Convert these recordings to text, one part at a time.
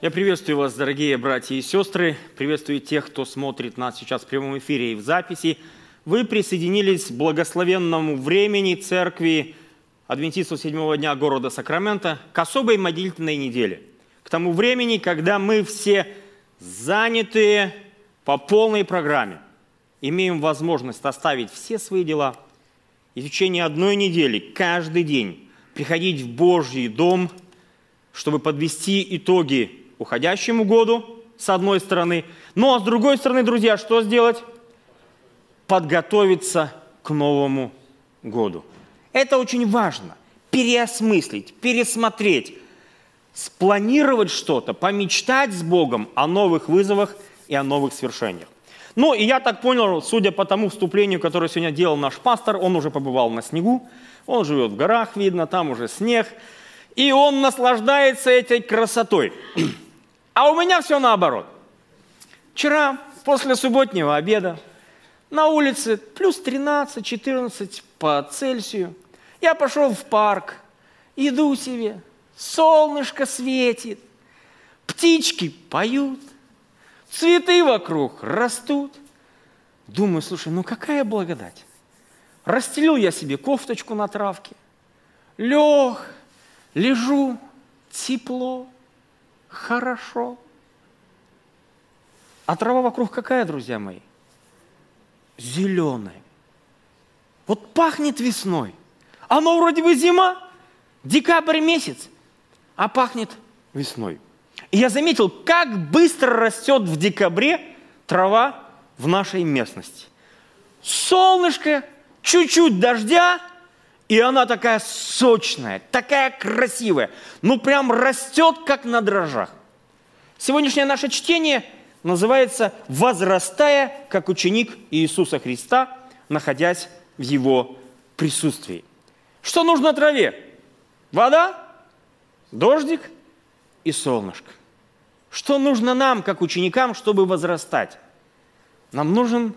Я приветствую вас, дорогие братья и сестры. Приветствую тех, кто смотрит нас сейчас в прямом эфире и в записи. Вы присоединились к благословенному времени церкви Адвентистов седьмого дня города Сакрамента к особой молитвенной неделе. К тому времени, когда мы все занятые по полной программе, имеем возможность оставить все свои дела и в течение одной недели, каждый день, приходить в Божий дом, чтобы подвести итоги уходящему году, с одной стороны. Ну а с другой стороны, друзья, что сделать? Подготовиться к Новому году. Это очень важно. Переосмыслить, пересмотреть, спланировать что-то, помечтать с Богом о новых вызовах и о новых свершениях. Ну, и я так понял, судя по тому вступлению, которое сегодня делал наш пастор, он уже побывал на снегу, он живет в горах, видно, там уже снег, и он наслаждается этой красотой. А у меня все наоборот. Вчера, после субботнего обеда, на улице плюс 13-14 по Цельсию. Я пошел в парк, иду себе, солнышко светит, птички поют, цветы вокруг растут. Думаю, слушай, ну какая благодать. Расстелил я себе кофточку на травке, лег, лежу, тепло, хорошо. А трава вокруг какая, друзья мои? Зеленая. Вот пахнет весной. Оно вроде бы зима, декабрь месяц, а пахнет весной. И я заметил, как быстро растет в декабре трава в нашей местности. Солнышко, чуть-чуть дождя, и она такая сочная, такая красивая. Ну, прям растет, как на дрожжах. Сегодняшнее наше чтение называется «Возрастая, как ученик Иисуса Христа, находясь в Его присутствии». Что нужно траве? Вода, дождик и солнышко. Что нужно нам, как ученикам, чтобы возрастать? Нам нужен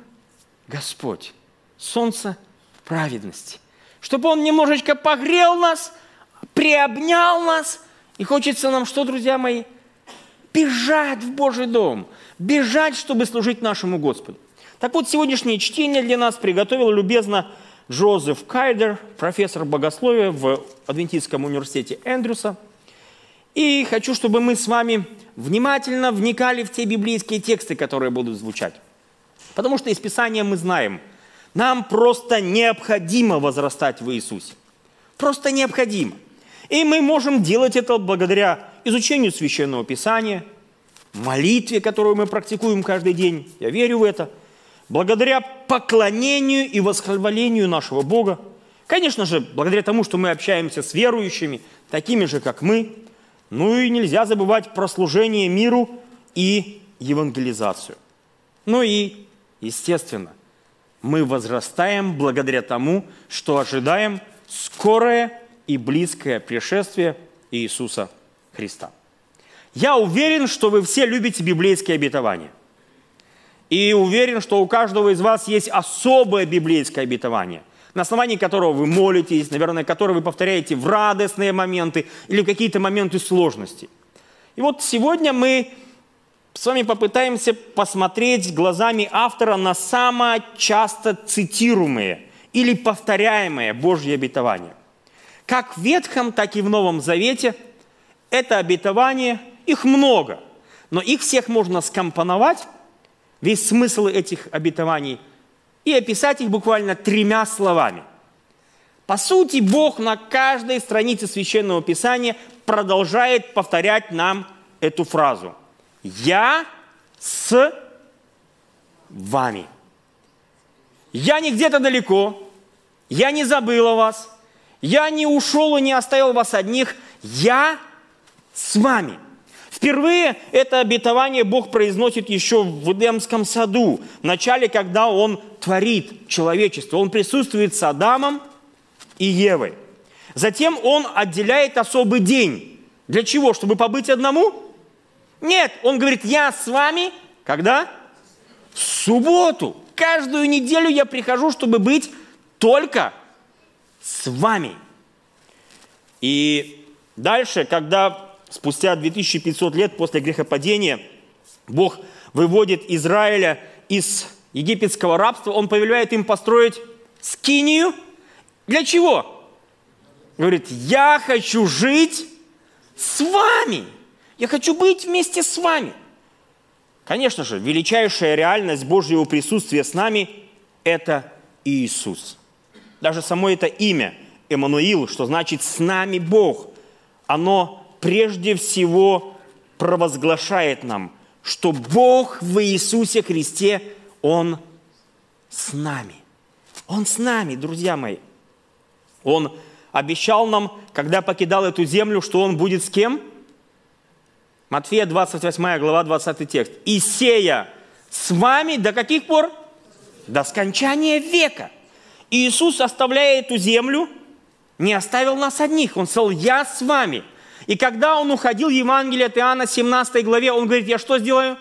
Господь, солнце праведности – чтобы Он немножечко погрел нас, приобнял нас. И хочется нам что, друзья мои? Бежать в Божий дом, бежать, чтобы служить нашему Господу. Так вот, сегодняшнее чтение для нас приготовил любезно Джозеф Кайдер, профессор богословия в Адвентистском университете Эндрюса. И хочу, чтобы мы с вами внимательно вникали в те библейские тексты, которые будут звучать. Потому что из Писания мы знаем – нам просто необходимо возрастать в Иисусе. Просто необходимо. И мы можем делать это благодаря изучению Священного Писания, молитве, которую мы практикуем каждый день. Я верю в это. Благодаря поклонению и восхвалению нашего Бога. Конечно же, благодаря тому, что мы общаемся с верующими, такими же, как мы. Ну и нельзя забывать про служение миру и евангелизацию. Ну и, естественно, мы возрастаем благодаря тому, что ожидаем скорое и близкое пришествие Иисуса Христа. Я уверен, что вы все любите библейские обетования. И уверен, что у каждого из вас есть особое библейское обетование, на основании которого вы молитесь, наверное, которое вы повторяете в радостные моменты или в какие-то моменты сложности. И вот сегодня мы с вами попытаемся посмотреть глазами автора на самое часто цитируемые или повторяемые Божьи обетования. Как в Ветхом, так и в Новом Завете это обетование, их много, но их всех можно скомпоновать, весь смысл этих обетований, и описать их буквально тремя словами. По сути, Бог на каждой странице Священного Писания продолжает повторять нам эту фразу – я с вами. Я не где-то далеко, я не забыл о вас, я не ушел и не оставил вас одних, я с вами. Впервые это обетование Бог произносит еще в Эдемском саду, в начале, когда Он творит человечество. Он присутствует с Адамом и Евой. Затем Он отделяет особый день. Для чего? Чтобы побыть одному? Нет, он говорит, я с вами, когда? В субботу. Каждую неделю я прихожу, чтобы быть только с вами. И дальше, когда спустя 2500 лет после грехопадения, Бог выводит Израиля из египетского рабства, Он повелевает им построить скинию. Для чего? Говорит, я хочу жить с вами. Я хочу быть вместе с вами. Конечно же, величайшая реальность Божьего присутствия с нами – это Иисус. Даже само это имя Эммануил, что значит «с нами Бог», оно прежде всего провозглашает нам, что Бог в Иисусе Христе, Он с нами. Он с нами, друзья мои. Он обещал нам, когда покидал эту землю, что Он будет с кем? Матфея 28 глава 20 текст. «И сея с вами до каких пор? До скончания века». Иисус, оставляя эту землю, не оставил нас одних. Он сказал, я с вами. И когда он уходил, Евангелие от Иоанна, 17 главе, он говорит, я что сделаю?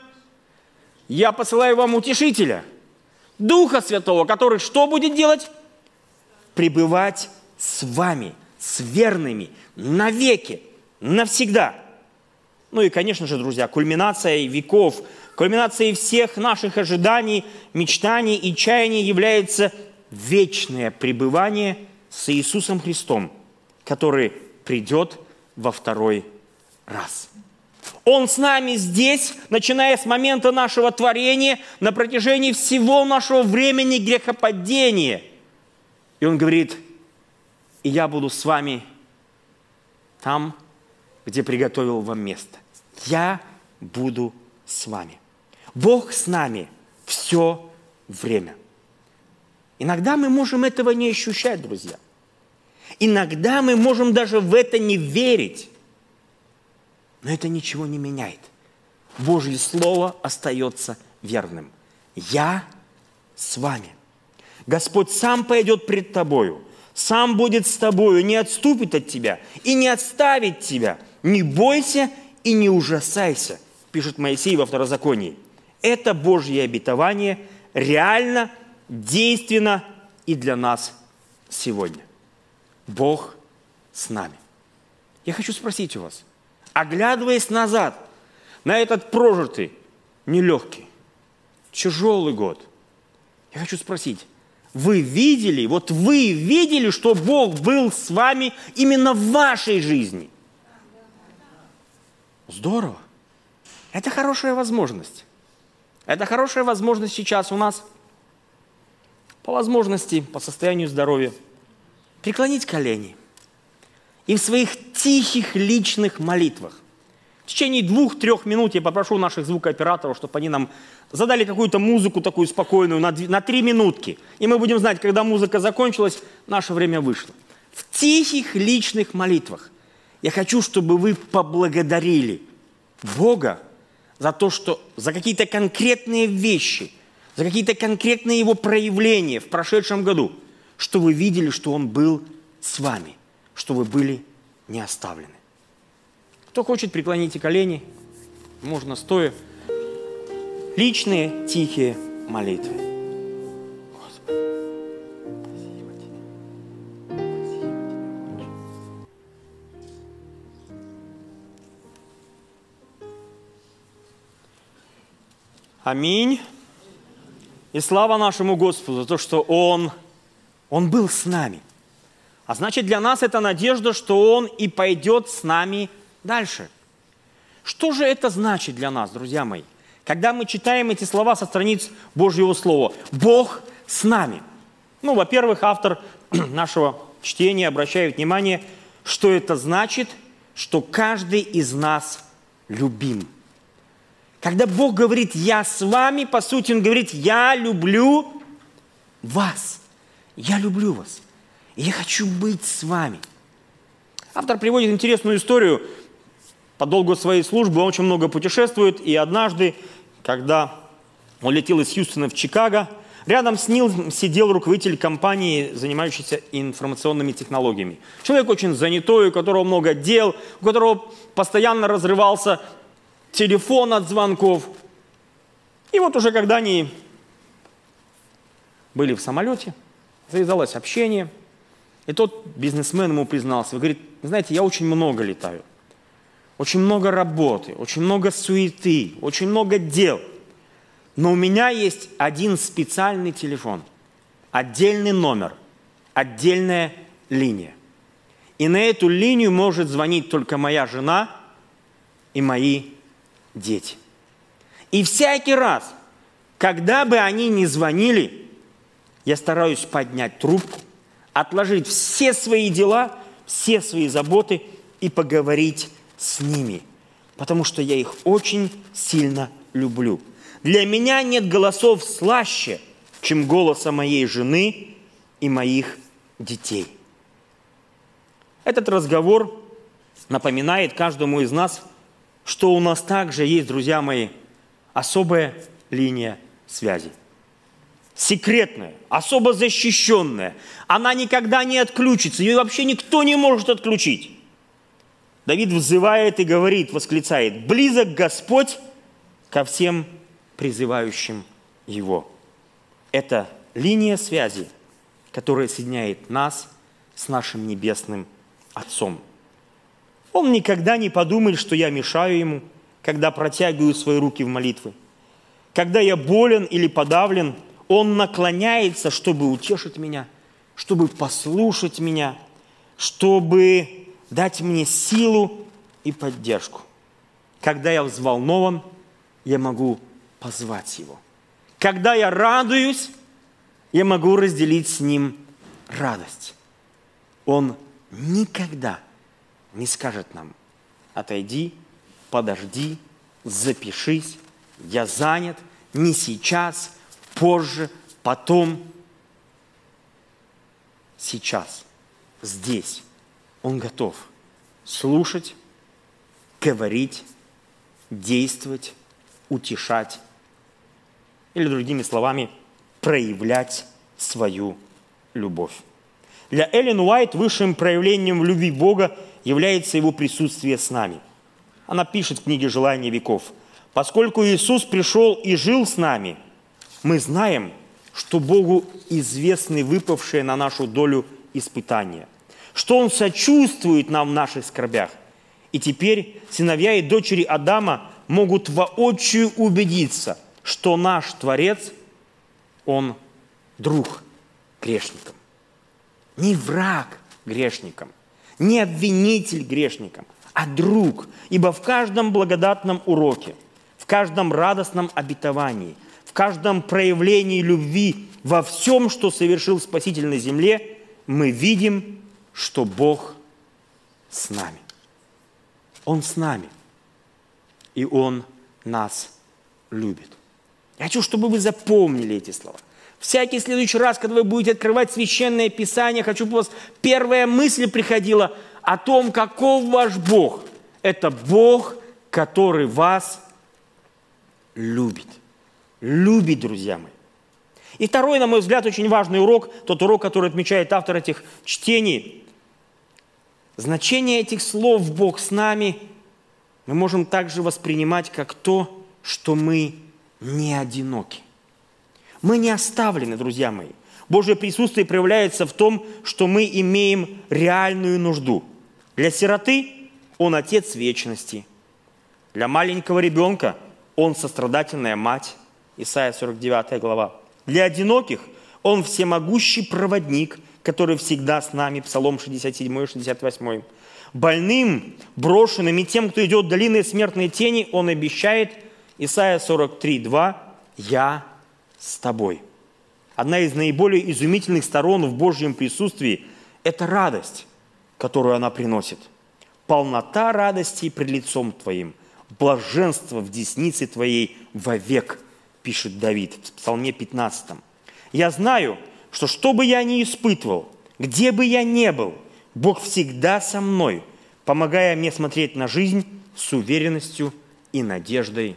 Я посылаю вам утешителя, Духа Святого, который что будет делать? Пребывать с вами, с верными, навеки, навсегда. Ну и, конечно же, друзья, кульминация веков, кульминацией всех наших ожиданий, мечтаний и чаяний является вечное пребывание с Иисусом Христом, который придет во второй раз. Он с нами здесь, начиная с момента нашего творения, на протяжении всего нашего времени грехопадения. И Он говорит, и я буду с вами там, где приготовил вам место. Я буду с вами. Бог с нами все время. Иногда мы можем этого не ощущать, друзья. Иногда мы можем даже в это не верить. Но это ничего не меняет. Божье Слово остается верным. Я с вами. Господь сам пойдет пред тобою, сам будет с тобою, не отступит от тебя и не отставит тебя. Не бойся и не ужасайся, пишет Моисей во Второзаконии. Это Божье обетование реально, действенно и для нас сегодня. Бог с нами. Я хочу спросить у вас, оглядываясь назад на этот прожитый, нелегкий, тяжелый год, я хочу спросить, вы видели, вот вы видели, что Бог был с вами именно в вашей жизни – Здорово. Это хорошая возможность. Это хорошая возможность сейчас у нас по возможности, по состоянию здоровья, преклонить колени и в своих тихих личных молитвах в течение двух-трех минут я попрошу наших звукооператоров, чтобы они нам задали какую-то музыку такую спокойную на, на три минутки. И мы будем знать, когда музыка закончилась, наше время вышло. В тихих личных молитвах я хочу, чтобы вы поблагодарили Бога за то, что за какие-то конкретные вещи, за какие-то конкретные его проявления в прошедшем году, что вы видели, что Он был с вами, что вы были не оставлены. Кто хочет, преклоните колени, можно стоя. Личные тихие молитвы. Аминь. И слава нашему Господу за то, что Он, Он был с нами. А значит, для нас это надежда, что Он и пойдет с нами дальше. Что же это значит для нас, друзья мои? Когда мы читаем эти слова со страниц Божьего Слова. Бог с нами. Ну, во-первых, автор нашего чтения обращает внимание, что это значит, что каждый из нас любим – когда Бог говорит «я с вами», по сути, Он говорит «я люблю вас». Я люблю вас. И я хочу быть с вами. Автор приводит интересную историю. По долгу своей службы он очень много путешествует. И однажды, когда он летел из Хьюстона в Чикаго, рядом с ним сидел руководитель компании, занимающийся информационными технологиями. Человек очень занятой, у которого много дел, у которого постоянно разрывался телефон от звонков. И вот уже когда они были в самолете, завязалось общение, и тот бизнесмен ему признался, говорит, знаете, я очень много летаю. очень много работы, очень много суеты, очень много дел. Но у меня есть один специальный телефон, отдельный номер, отдельная линия. И на эту линию может звонить только моя жена и мои дети. И всякий раз, когда бы они ни звонили, я стараюсь поднять трубку, отложить все свои дела, все свои заботы и поговорить с ними, потому что я их очень сильно люблю. Для меня нет голосов слаще, чем голоса моей жены и моих детей. Этот разговор напоминает каждому из нас, что у нас также есть, друзья мои, особая линия связи. Секретная, особо защищенная. Она никогда не отключится, ее вообще никто не может отключить. Давид взывает и говорит, восклицает, «Близок Господь ко всем призывающим Его». Это линия связи, которая соединяет нас с нашим Небесным Отцом. Он никогда не подумает, что я мешаю Ему, когда протягиваю свои руки в молитвы. Когда я болен или подавлен, Он наклоняется, чтобы утешить меня, чтобы послушать меня, чтобы дать мне силу и поддержку. Когда я взволнован, я могу позвать Его. Когда я радуюсь, я могу разделить с Ним радость. Он никогда не скажет нам, отойди, подожди, запишись, я занят, не сейчас, позже, потом. Сейчас, здесь, он готов слушать, говорить, действовать, утешать или, другими словами, проявлять свою любовь. Для Эллен Уайт высшим проявлением любви Бога является Его присутствие с нами. Она пишет в книге «Желание веков». «Поскольку Иисус пришел и жил с нами, мы знаем, что Богу известны выпавшие на нашу долю испытания – что Он сочувствует нам в наших скорбях. И теперь сыновья и дочери Адама могут воочию убедиться, что наш Творец, Он друг грешникам. Не враг грешникам, не обвинитель грешникам, а друг. Ибо в каждом благодатном уроке, в каждом радостном обетовании, в каждом проявлении любви, во всем, что совершил Спаситель на земле, мы видим что Бог с нами. Он с нами. И Он нас любит. Я хочу, чтобы вы запомнили эти слова. Всякий следующий раз, когда вы будете открывать священное писание, хочу, чтобы у вас первая мысль приходила о том, каков ваш Бог. Это Бог, который вас любит. Любит, друзья мои. И второй, на мой взгляд, очень важный урок, тот урок, который отмечает автор этих чтений. Значение этих слов «Бог с нами» мы можем также воспринимать как то, что мы не одиноки. Мы не оставлены, друзья мои. Божье присутствие проявляется в том, что мы имеем реальную нужду. Для сироты Он Отец вечности. Для маленького ребенка Он сострадательная мать. Исайя 49 глава. Для одиноких Он всемогущий проводник, который всегда с нами, Псалом 67 и 68. Больным, брошенным и тем, кто идет долиной смертной тени, Он обещает, Исайя 43, 2, «Я с тобой». Одна из наиболее изумительных сторон в Божьем присутствии – это радость, которую она приносит. Полнота радости пред лицом Твоим, блаженство в деснице Твоей вовек – пишет Давид в Псалме 15. «Я знаю, что что бы я ни испытывал, где бы я ни был, Бог всегда со мной, помогая мне смотреть на жизнь с уверенностью и надеждой,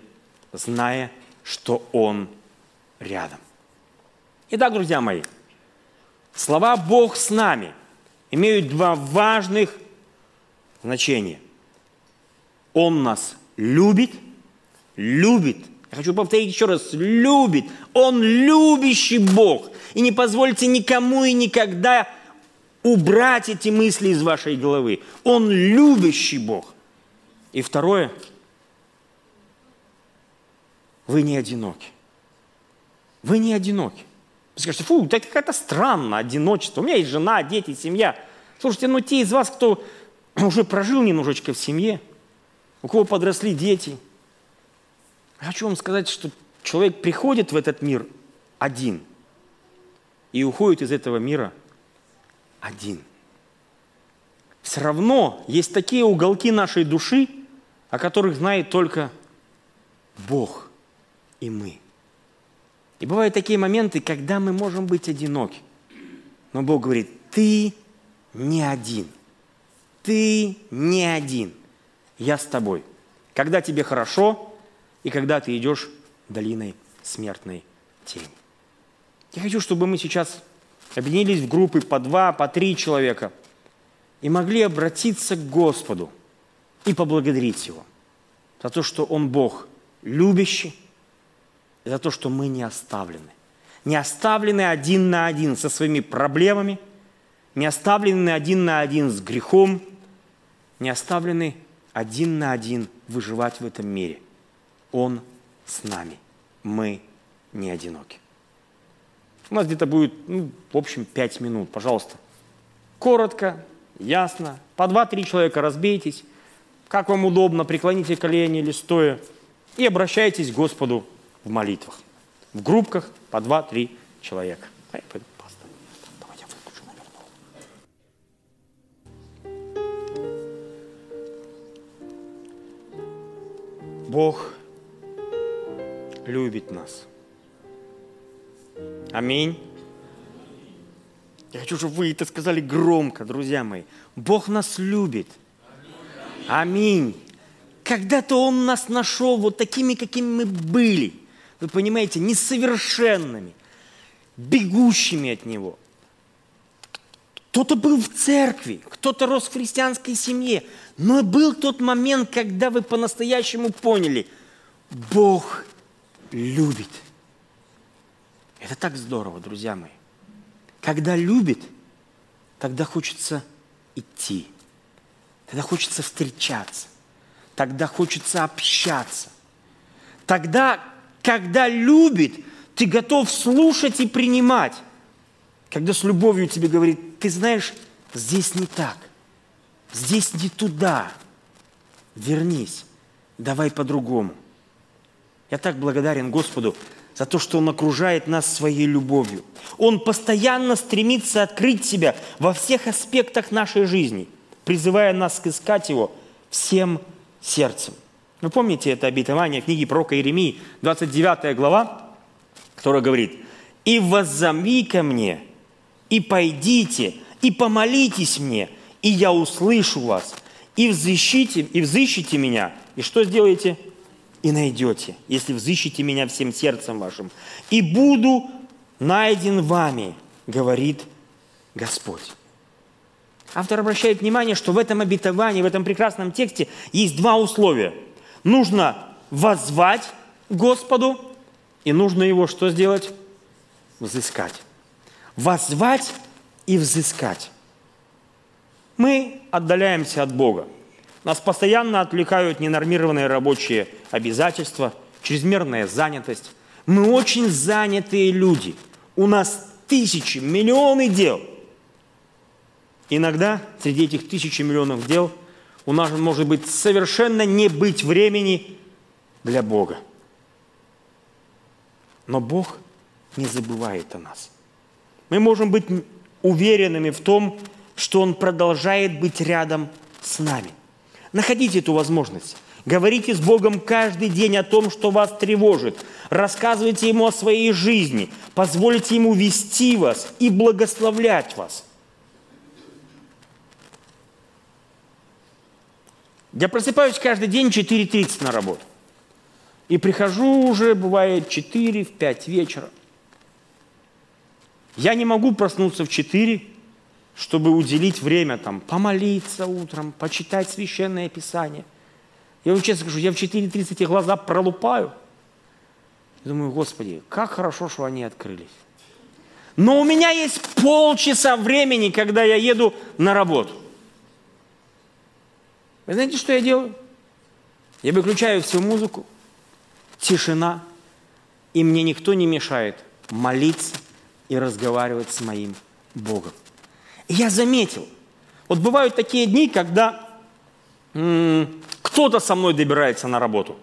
зная, что Он рядом». Итак, друзья мои, слова «Бог с нами» имеют два важных значения. Он нас любит, любит я хочу повторить еще раз, любит. Он любящий Бог. И не позвольте никому и никогда убрать эти мысли из вашей головы. Он любящий Бог. И второе, вы не одиноки. Вы не одиноки. Вы скажете, фу, это какая-то странно, одиночество. У меня есть жена, дети, семья. Слушайте, ну те из вас, кто уже прожил немножечко в семье, у кого подросли дети, хочу вам сказать, что человек приходит в этот мир один и уходит из этого мира один. Все равно есть такие уголки нашей души, о которых знает только Бог и мы. И бывают такие моменты, когда мы можем быть одиноки. Но Бог говорит, ты не один. Ты не один. Я с тобой. Когда тебе хорошо, и когда ты идешь долиной смертной тени. Я хочу, чтобы мы сейчас объединились в группы по два, по три человека и могли обратиться к Господу и поблагодарить Его за то, что Он Бог любящий, за то, что мы не оставлены. Не оставлены один на один со своими проблемами, не оставлены один на один с грехом, не оставлены один на один выживать в этом мире. Он с нами. Мы не одиноки. У нас где-то будет, ну, в общем, пять минут. Пожалуйста, коротко, ясно. По два-три человека разбейтесь. Как вам удобно, преклоните колени или стоя. И обращайтесь к Господу в молитвах. В группках по два-три человека. Бог любит нас. Аминь. Я хочу, чтобы вы это сказали громко, друзья мои. Бог нас любит. Аминь. Когда-то Он нас нашел вот такими, какими мы были. Вы понимаете, несовершенными, бегущими от Него. Кто-то был в церкви, кто-то рос в христианской семье, но был тот момент, когда вы по-настоящему поняли, Бог любит. Это так здорово, друзья мои. Когда любит, тогда хочется идти, тогда хочется встречаться, тогда хочется общаться. Тогда, когда любит, ты готов слушать и принимать. Когда с любовью тебе говорит, ты знаешь, здесь не так, здесь не туда, вернись, давай по-другому. Я так благодарен Господу за то, что Он окружает нас своей любовью. Он постоянно стремится открыть себя во всех аспектах нашей жизни, призывая нас искать Его всем сердцем. Вы помните это обетование книги пророка Иеремии, 29 глава, которая говорит, «И воззови ко мне, и пойдите, и помолитесь мне, и я услышу вас, и взыщите, и взыщите меня». И что сделаете? и найдете, если взыщете меня всем сердцем вашим. И буду найден вами, говорит Господь. Автор обращает внимание, что в этом обетовании, в этом прекрасном тексте есть два условия. Нужно воззвать Господу, и нужно его что сделать? Взыскать. Воззвать и взыскать. Мы отдаляемся от Бога. Нас постоянно отвлекают ненормированные рабочие обязательства, чрезмерная занятость. Мы очень занятые люди. У нас тысячи, миллионы дел. Иногда среди этих тысячи миллионов дел у нас может быть совершенно не быть времени для Бога. Но Бог не забывает о нас. Мы можем быть уверенными в том, что Он продолжает быть рядом с нами – Находите эту возможность. Говорите с Богом каждый день о том, что вас тревожит. Рассказывайте Ему о своей жизни. Позвольте Ему вести вас и благословлять вас. Я просыпаюсь каждый день 4.30 на работу. И прихожу уже, бывает, 4, в 5 вечера. Я не могу проснуться в 4, чтобы уделить время там, помолиться утром, почитать священное писание. Я вам честно скажу, я в 4.30 эти глаза пролупаю. Думаю, Господи, как хорошо, что они открылись. Но у меня есть полчаса времени, когда я еду на работу. Вы знаете, что я делаю? Я выключаю всю музыку, тишина, и мне никто не мешает молиться и разговаривать с моим Богом. И я заметил, вот бывают такие дни, когда кто-то со мной добирается на работу.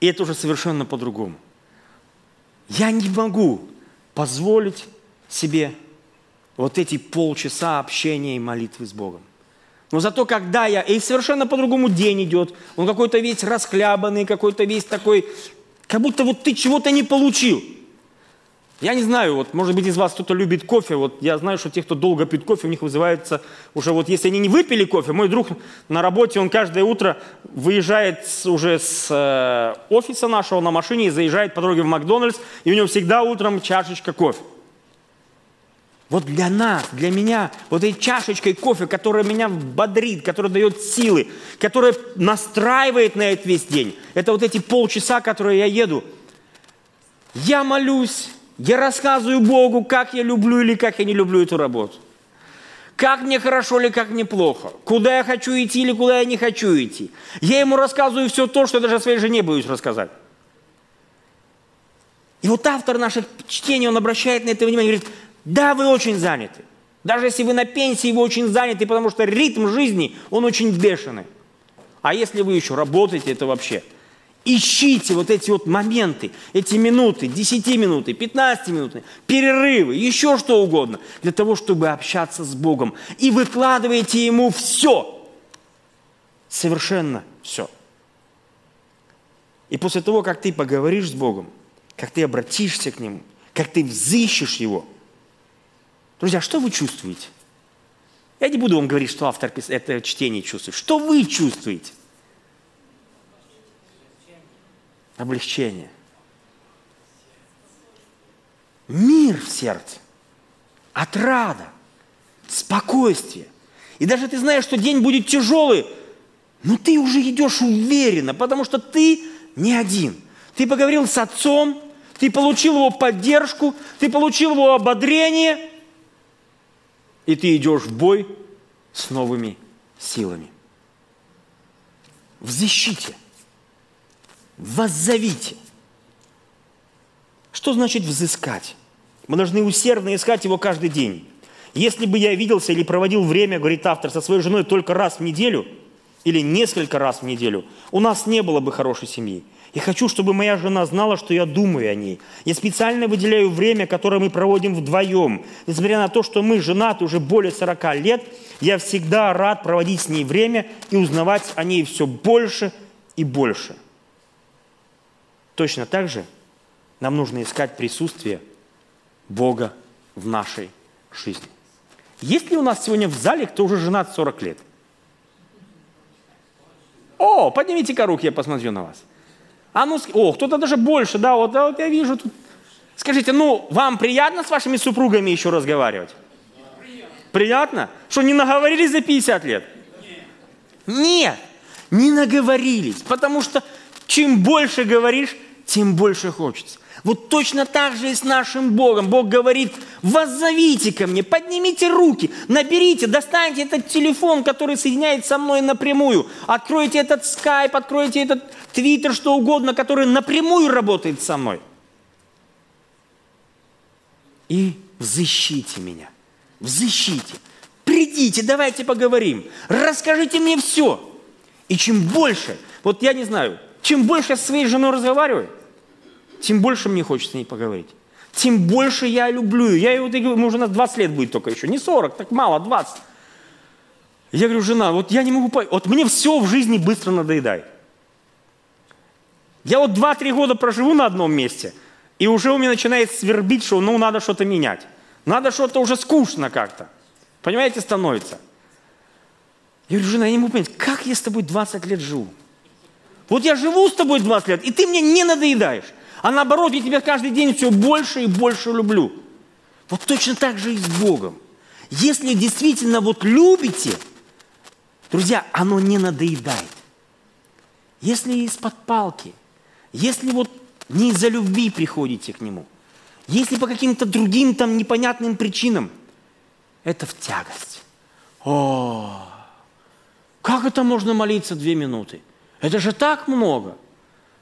И это уже совершенно по-другому. Я не могу позволить себе вот эти полчаса общения и молитвы с Богом. Но зато когда я, и совершенно по-другому день идет, он какой-то весь расхлябанный, какой-то весь такой, как будто вот ты чего-то не получил. Я не знаю, вот, может быть, из вас кто-то любит кофе. Вот я знаю, что те, кто долго пьет кофе, у них вызывается уже вот, если они не выпили кофе, мой друг на работе, он каждое утро выезжает уже с э, офиса нашего на машине и заезжает по дороге в Макдональдс, и у него всегда утром чашечка кофе. Вот для нас, для меня, вот этой чашечкой кофе, которая меня бодрит, которая дает силы, которая настраивает на этот весь день, это вот эти полчаса, которые я еду. Я молюсь, я рассказываю Богу, как я люблю или как я не люблю эту работу. Как мне хорошо или как мне плохо. Куда я хочу идти или куда я не хочу идти. Я ему рассказываю все то, что даже своей жене боюсь рассказать. И вот автор наших чтений, он обращает на это внимание, говорит, да, вы очень заняты. Даже если вы на пенсии, вы очень заняты, потому что ритм жизни, он очень бешеный. А если вы еще работаете, это вообще. Ищите вот эти вот моменты, эти минуты, 10 минуты, 15 минуты, перерывы, еще что угодно, для того, чтобы общаться с Богом. И выкладываете Ему все. Совершенно все. И после того, как ты поговоришь с Богом, как ты обратишься к Нему, как ты взыщешь Его – Друзья, что вы чувствуете? Я не буду вам говорить, что автор это чтение чувствует. Что вы чувствуете? Облегчение. Мир в сердце. Отрада. Спокойствие. И даже ты знаешь, что день будет тяжелый, но ты уже идешь уверенно, потому что ты не один. Ты поговорил с отцом, ты получил его поддержку, ты получил его ободрение – и ты идешь в бой с новыми силами. Взыщите, воззовите. Что значит взыскать? Мы должны усердно искать его каждый день. Если бы я виделся или проводил время, говорит автор, со своей женой только раз в неделю или несколько раз в неделю, у нас не было бы хорошей семьи. Я хочу, чтобы моя жена знала, что я думаю о ней. Я специально выделяю время, которое мы проводим вдвоем. Несмотря на то, что мы женаты уже более 40 лет, я всегда рад проводить с ней время и узнавать о ней все больше и больше. Точно так же нам нужно искать присутствие Бога в нашей жизни. Есть ли у нас сегодня в зале, кто уже женат 40 лет? О, поднимите-ка руки, я посмотрю на вас. А ну, о, кто-то даже больше, да, вот, да, вот я вижу тут. Скажите, ну, вам приятно с вашими супругами еще разговаривать? Приятно. Приятно? Что, не наговорились за 50 лет? Нет. Нет, не наговорились, потому что чем больше говоришь, тем больше хочется. Вот точно так же и с нашим Богом. Бог говорит, воззовите ко мне, поднимите руки, наберите, достаньте этот телефон, который соединяет со мной напрямую. Откройте этот скайп, откройте этот твиттер, что угодно, который напрямую работает со мной. И взыщите меня, взыщите. Придите, давайте поговорим, расскажите мне все. И чем больше, вот я не знаю, чем больше я со своей женой разговариваю, тем больше мне хочется с ней поговорить. Тем больше я люблю ее. Я ее, вот, мы уже на 20 лет будет только еще. Не 40, так мало, 20. Я говорю, жена, вот я не могу понять, вот мне все в жизни быстро надоедает. Я вот 2-3 года проживу на одном месте, и уже у меня начинает свербить, что ну надо что-то менять. Надо что-то уже скучно как-то. Понимаете, становится. Я говорю, жена, я не могу понять, как я с тобой 20 лет живу? Вот я живу с тобой 20 лет, и ты мне не надоедаешь. А наоборот, я тебя каждый день все больше и больше люблю. Вот точно так же и с Богом. Если действительно вот любите, друзья, оно не надоедает. Если из-под палки, если вот не из-за любви приходите к Нему, если по каким-то другим там непонятным причинам, это в тягость. О, Как это можно молиться две минуты? Это же так много.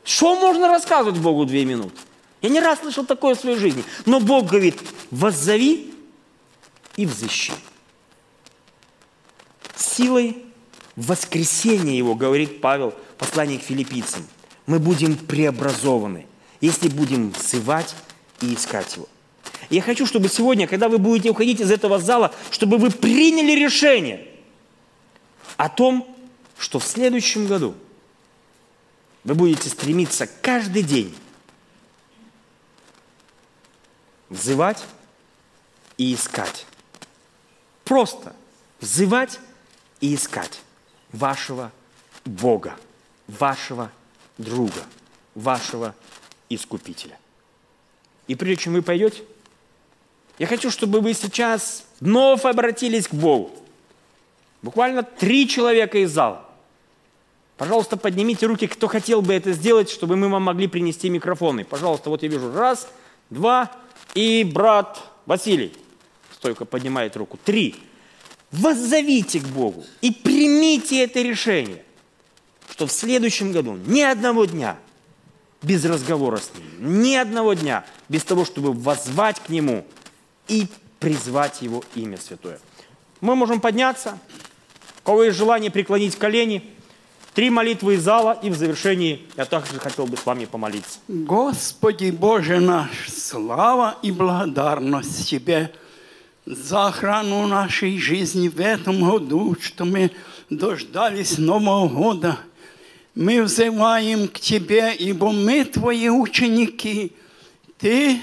Что можно рассказывать Богу две минуты? Я не раз слышал такое в своей жизни. Но Бог говорит, воззови и взыщи. Силой воскресения Его, говорит Павел, послание к филиппийцам, мы будем преобразованы, если будем взывать и искать Его. Я хочу, чтобы сегодня, когда вы будете уходить из этого зала, чтобы вы приняли решение о том, что в следующем году вы будете стремиться каждый день взывать и искать. Просто взывать и искать вашего Бога, вашего друга, вашего Искупителя. И прежде чем вы пойдете, я хочу, чтобы вы сейчас вновь обратились к Богу. Буквально три человека из зала. Пожалуйста, поднимите руки, кто хотел бы это сделать, чтобы мы вам могли принести микрофоны. Пожалуйста, вот я вижу. Раз, два, и брат Василий. Стойко поднимает руку. Три. Воззовите к Богу и примите это решение, что в следующем году ни одного дня без разговора с Ним, ни одного дня без того, чтобы воззвать к Нему и призвать Его имя святое. Мы можем подняться, у кого есть желание преклонить колени, три молитвы из зала, и в завершении я также хотел бы с вами помолиться. Господи Боже наш, слава и благодарность Тебе за охрану нашей жизни в этом году, что мы дождались Нового года. Мы взываем к Тебе, ибо мы Твои ученики. Ты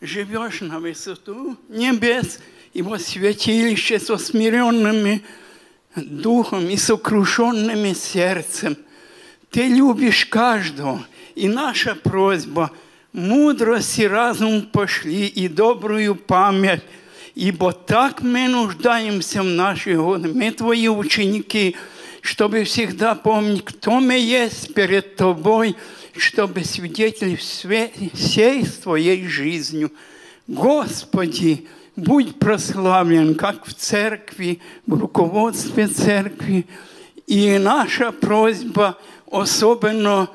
живешь на высоту небес и во святилище со смиренными духом и сокрушенными сердцем. Ты любишь каждого, и наша просьба – мудрость и разум пошли, и добрую память, ибо так мы нуждаемся в наши годы. Мы твои ученики, чтобы всегда помнить, кто мы есть перед тобой – чтобы свидетель всей твоей жизнью. Господи, будь прославлен, как в церкви, в руководстве церкви. И наша просьба особенно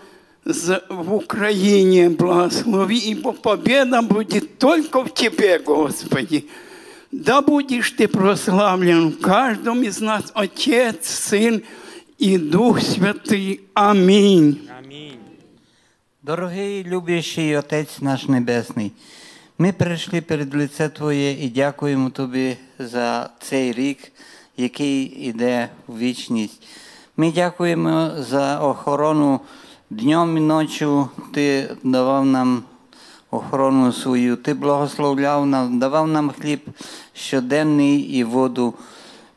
в Украине благослови, ибо победа будет только в Тебе, Господи. Да будешь Ты прославлен в каждом из нас, Отец, Сын и Дух Святый. Аминь. Дорогий любящий Отець наш Небесний, ми прийшли перед лице Твоє і дякуємо Тобі за цей рік, який йде в вічність. Ми дякуємо за охорону днем і ночі. Ти давав нам охорону свою, Ти благословляв нам, давав нам хліб щоденний і воду.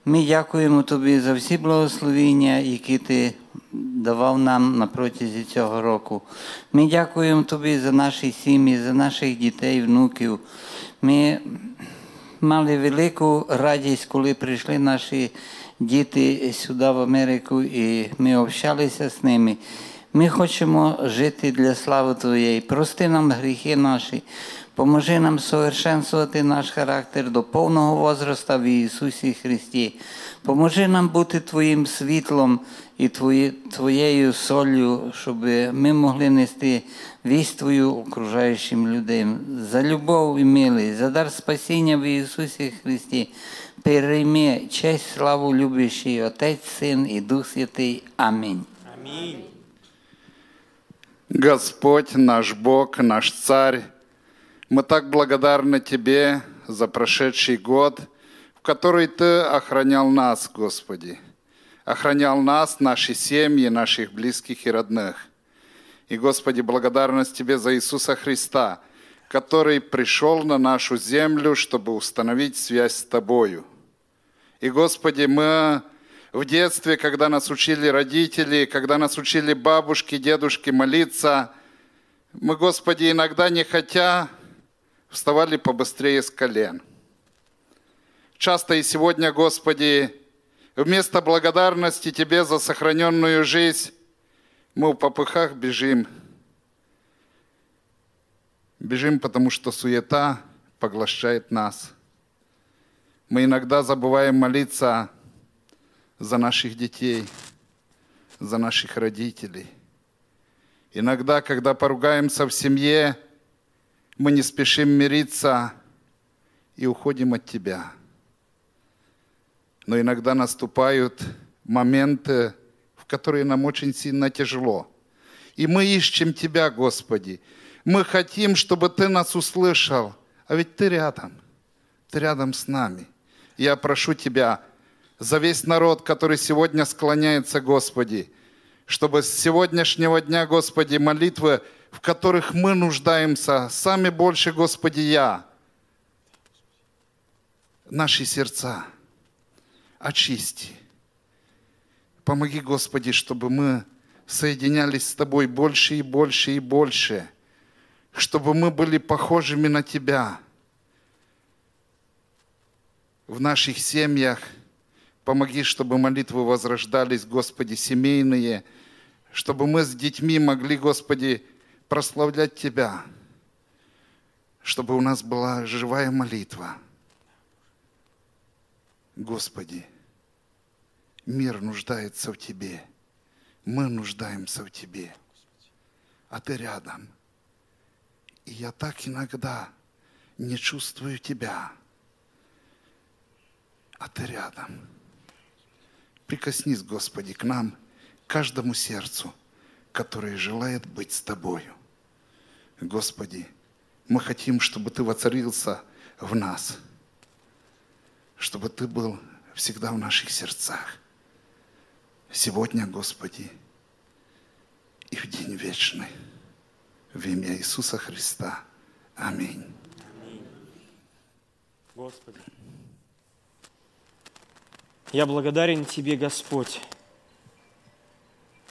Ми дякуємо Тобі за всі благословіння, які Ти давав нам на протязі цього року. Ми дякуємо Тобі за наші сім'ї, за наших дітей, внуків. Ми мали велику радість, коли прийшли наші діти сюди в Америку, і ми общалися з ними. Ми хочемо жити для слави Твоєї. Прости нам гріхи наші. Поможи нам совершенствувати наш характер до повного возраста в Ісусі Христі. Поможи нам бути Твоїм світлом і Твоєю солью, щоб ми могли нести вість Твою окружаючим людям. За любов і милість, за дар спасіння в Ісусі Христі. Перейми честь, славу, любящий Отець, Син і Дух Святий. Амінь. Амінь. Господь наш Бог, наш Царь, мы так благодарны Тебе за прошедший год, в который Ты охранял нас, Господи. Охранял нас, наши семьи, наших близких и родных. И, Господи, благодарность Тебе за Иисуса Христа, который пришел на нашу землю, чтобы установить связь с Тобою. И, Господи, мы в детстве, когда нас учили родители, когда нас учили бабушки, дедушки молиться, мы, Господи, иногда не хотя вставали побыстрее с колен. Часто и сегодня, Господи, вместо благодарности Тебе за сохраненную жизнь, мы в попыхах бежим. Бежим, потому что суета поглощает нас. Мы иногда забываем молиться за наших детей, за наших родителей. Иногда, когда поругаемся в семье, мы не спешим мириться и уходим от Тебя. Но иногда наступают моменты, в которые нам очень сильно тяжело. И мы ищем Тебя, Господи. Мы хотим, чтобы Ты нас услышал. А ведь Ты рядом. Ты рядом с нами. Я прошу Тебя за весь народ, который сегодня склоняется, Господи, чтобы с сегодняшнего дня, Господи, молитвы, в которых мы нуждаемся, сами больше, Господи, я, наши сердца очисти. Помоги, Господи, чтобы мы соединялись с Тобой больше и больше и больше, чтобы мы были похожими на Тебя в наших семьях. Помоги, чтобы молитвы возрождались, Господи, семейные, чтобы мы с детьми могли, Господи, прославлять Тебя, чтобы у нас была живая молитва. Господи, мир нуждается в Тебе – мы нуждаемся в Тебе, а Ты рядом. И я так иногда не чувствую Тебя, а Ты рядом. Прикоснись, Господи, к нам, каждому сердцу, которое желает быть с Тобою. Господи, мы хотим, чтобы Ты воцарился в нас, чтобы Ты был всегда в наших сердцах сегодня, Господи, и в день вечный. В имя Иисуса Христа. Аминь. Аминь. Господи, я благодарен Тебе, Господь,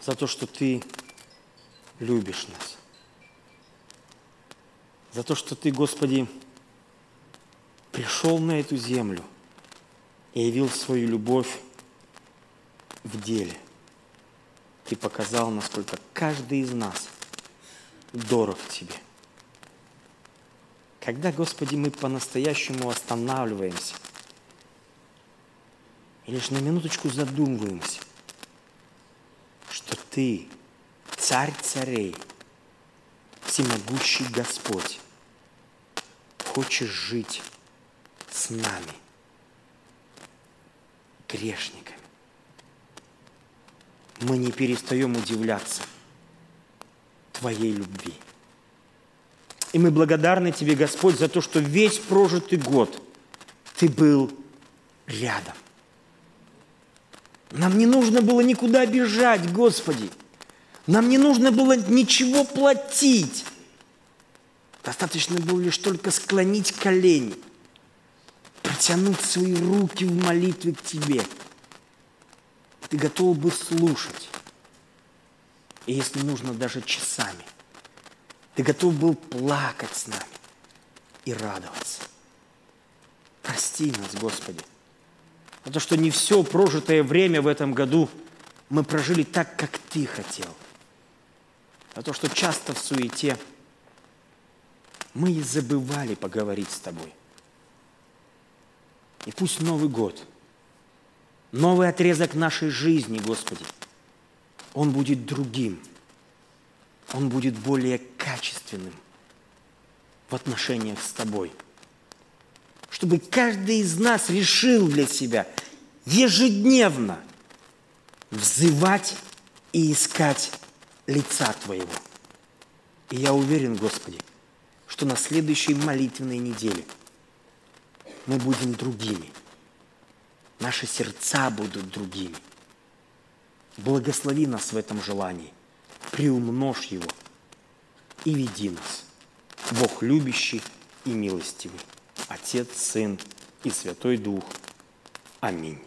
за то, что Ты любишь нас. За то, что Ты, Господи, пришел на эту землю и явил свою любовь в деле. Ты показал, насколько каждый из нас дорог Тебе. Когда, Господи, мы по-настоящему останавливаемся и лишь на минуточку задумываемся, что Ты, Царь царей, всемогущий Господь, хочешь жить с нами, грешниками мы не перестаем удивляться Твоей любви. И мы благодарны Тебе, Господь, за то, что весь прожитый год Ты был рядом. Нам не нужно было никуда бежать, Господи. Нам не нужно было ничего платить. Достаточно было лишь только склонить колени, протянуть свои руки в молитве к Тебе – ты готов бы слушать. И если нужно, даже часами. Ты готов был плакать с нами и радоваться. Прости нас, Господи. За то, что не все прожитое время в этом году мы прожили так, как Ты хотел. За то, что часто в суете мы и забывали поговорить с Тобой. И пусть Новый год – новый отрезок нашей жизни, Господи, он будет другим, он будет более качественным в отношениях с Тобой. Чтобы каждый из нас решил для себя ежедневно взывать и искать лица Твоего. И я уверен, Господи, что на следующей молитвенной неделе мы будем другими – наши сердца будут другими. Благослови нас в этом желании, приумножь его и веди нас. Бог любящий и милостивый, Отец, Сын и Святой Дух. Аминь.